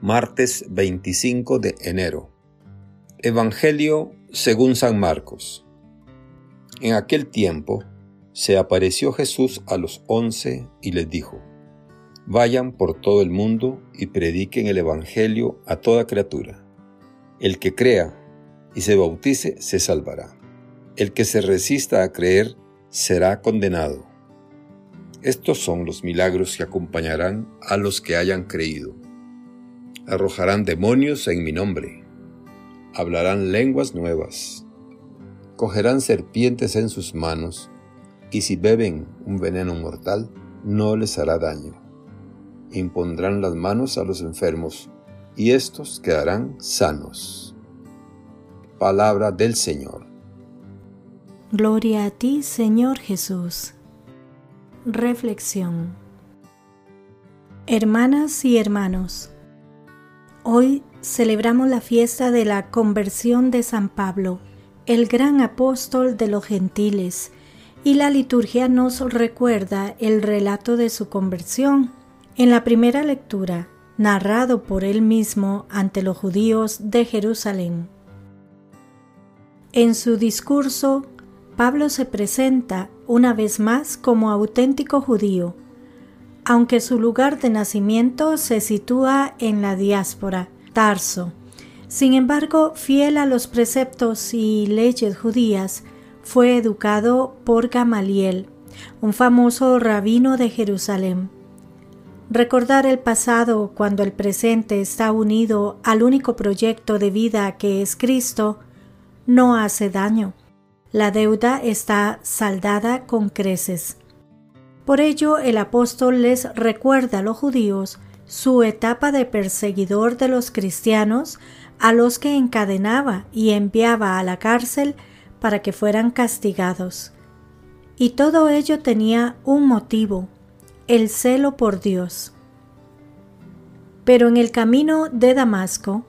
martes 25 de enero. Evangelio según San Marcos. En aquel tiempo se apareció Jesús a los once y les dijo, Vayan por todo el mundo y prediquen el Evangelio a toda criatura. El que crea y se bautice se salvará. El que se resista a creer será condenado. Estos son los milagros que acompañarán a los que hayan creído arrojarán demonios en mi nombre, hablarán lenguas nuevas, cogerán serpientes en sus manos, y si beben un veneno mortal, no les hará daño. Impondrán las manos a los enfermos, y éstos quedarán sanos. Palabra del Señor. Gloria a ti, Señor Jesús. Reflexión. Hermanas y hermanos, Hoy celebramos la fiesta de la conversión de San Pablo, el gran apóstol de los gentiles, y la liturgia nos recuerda el relato de su conversión. En la primera lectura, narrado por él mismo ante los judíos de Jerusalén. En su discurso, Pablo se presenta una vez más como auténtico judío, aunque su lugar de nacimiento se sitúa en la diáspora, Tarso. Sin embargo, fiel a los preceptos y leyes judías, fue educado por Gamaliel, un famoso rabino de Jerusalén. Recordar el pasado cuando el presente está unido al único proyecto de vida que es Cristo no hace daño. La deuda está saldada con creces. Por ello el apóstol les recuerda a los judíos su etapa de perseguidor de los cristianos a los que encadenaba y enviaba a la cárcel para que fueran castigados. Y todo ello tenía un motivo, el celo por Dios. Pero en el camino de Damasco,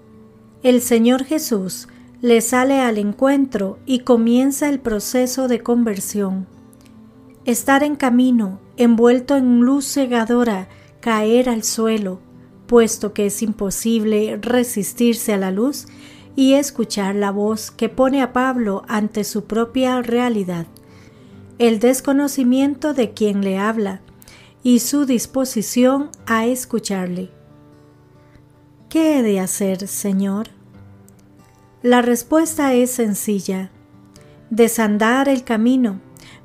el Señor Jesús le sale al encuentro y comienza el proceso de conversión. Estar en camino envuelto en luz cegadora, caer al suelo, puesto que es imposible resistirse a la luz y escuchar la voz que pone a Pablo ante su propia realidad, el desconocimiento de quien le habla y su disposición a escucharle. ¿Qué he de hacer, Señor? La respuesta es sencilla. Desandar el camino,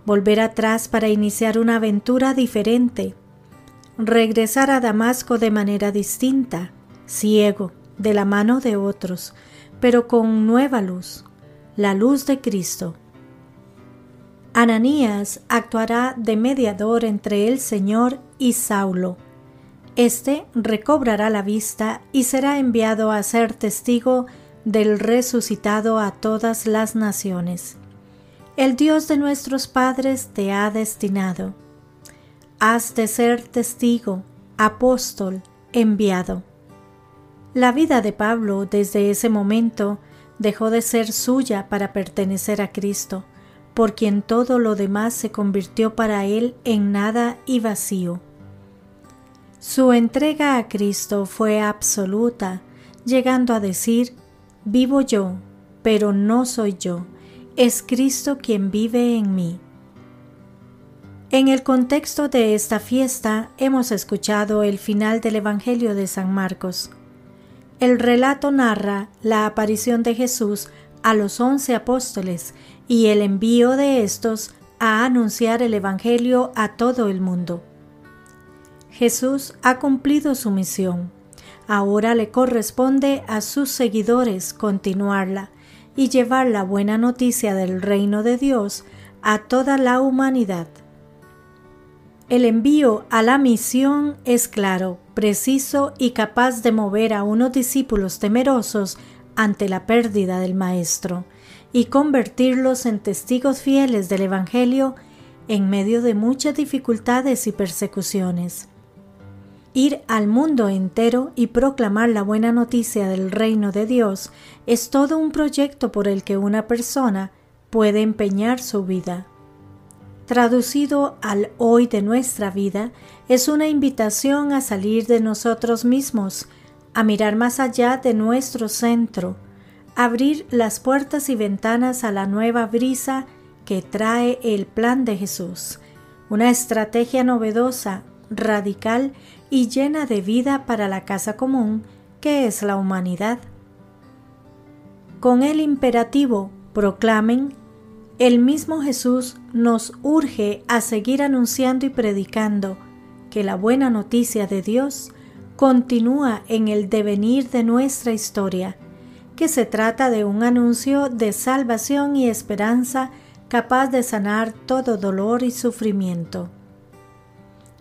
volver atrás para iniciar una aventura diferente, regresar a Damasco de manera distinta, ciego, de la mano de otros, pero con nueva luz, la luz de Cristo. Ananías actuará de mediador entre el Señor y Saulo. Este recobrará la vista y será enviado a ser testigo del resucitado a todas las naciones el Dios de nuestros padres te ha destinado. Has de ser testigo, apóstol, enviado. La vida de Pablo desde ese momento dejó de ser suya para pertenecer a Cristo, por quien todo lo demás se convirtió para él en nada y vacío. Su entrega a Cristo fue absoluta, llegando a decir, vivo yo, pero no soy yo es Cristo quien vive en mí. En el contexto de esta fiesta hemos escuchado el final del Evangelio de San Marcos. El relato narra la aparición de Jesús a los once apóstoles y el envío de estos a anunciar el Evangelio a todo el mundo. Jesús ha cumplido su misión. Ahora le corresponde a sus seguidores continuarla y llevar la buena noticia del reino de Dios a toda la humanidad. El envío a la misión es claro, preciso y capaz de mover a unos discípulos temerosos ante la pérdida del Maestro y convertirlos en testigos fieles del Evangelio en medio de muchas dificultades y persecuciones ir al mundo entero y proclamar la buena noticia del reino de Dios es todo un proyecto por el que una persona puede empeñar su vida. Traducido al hoy de nuestra vida, es una invitación a salir de nosotros mismos, a mirar más allá de nuestro centro, abrir las puertas y ventanas a la nueva brisa que trae el plan de Jesús, una estrategia novedosa, radical y llena de vida para la casa común que es la humanidad. Con el imperativo proclamen, el mismo Jesús nos urge a seguir anunciando y predicando que la buena noticia de Dios continúa en el devenir de nuestra historia, que se trata de un anuncio de salvación y esperanza capaz de sanar todo dolor y sufrimiento.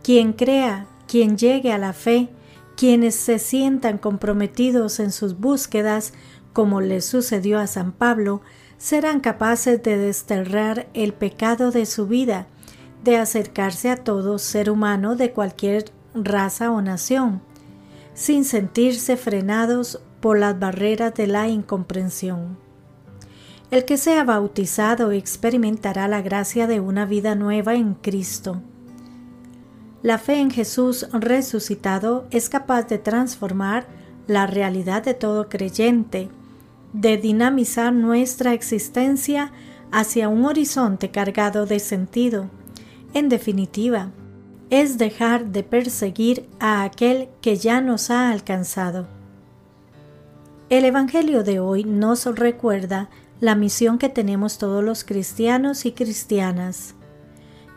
Quien crea, quien llegue a la fe, quienes se sientan comprometidos en sus búsquedas, como le sucedió a San Pablo, serán capaces de desterrar el pecado de su vida, de acercarse a todo ser humano de cualquier raza o nación, sin sentirse frenados por las barreras de la incomprensión. El que sea bautizado experimentará la gracia de una vida nueva en Cristo. La fe en Jesús resucitado es capaz de transformar la realidad de todo creyente, de dinamizar nuestra existencia hacia un horizonte cargado de sentido. En definitiva, es dejar de perseguir a aquel que ya nos ha alcanzado. El Evangelio de hoy nos recuerda la misión que tenemos todos los cristianos y cristianas.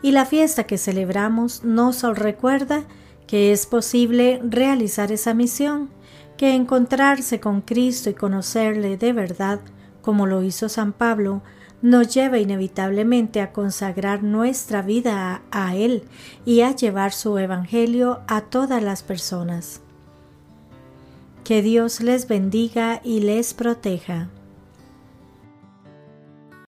Y la fiesta que celebramos nos recuerda que es posible realizar esa misión, que encontrarse con Cristo y conocerle de verdad, como lo hizo San Pablo, nos lleva inevitablemente a consagrar nuestra vida a, a, Él y a llevar su Evangelio a todas las personas. Que Dios les bendiga y les proteja.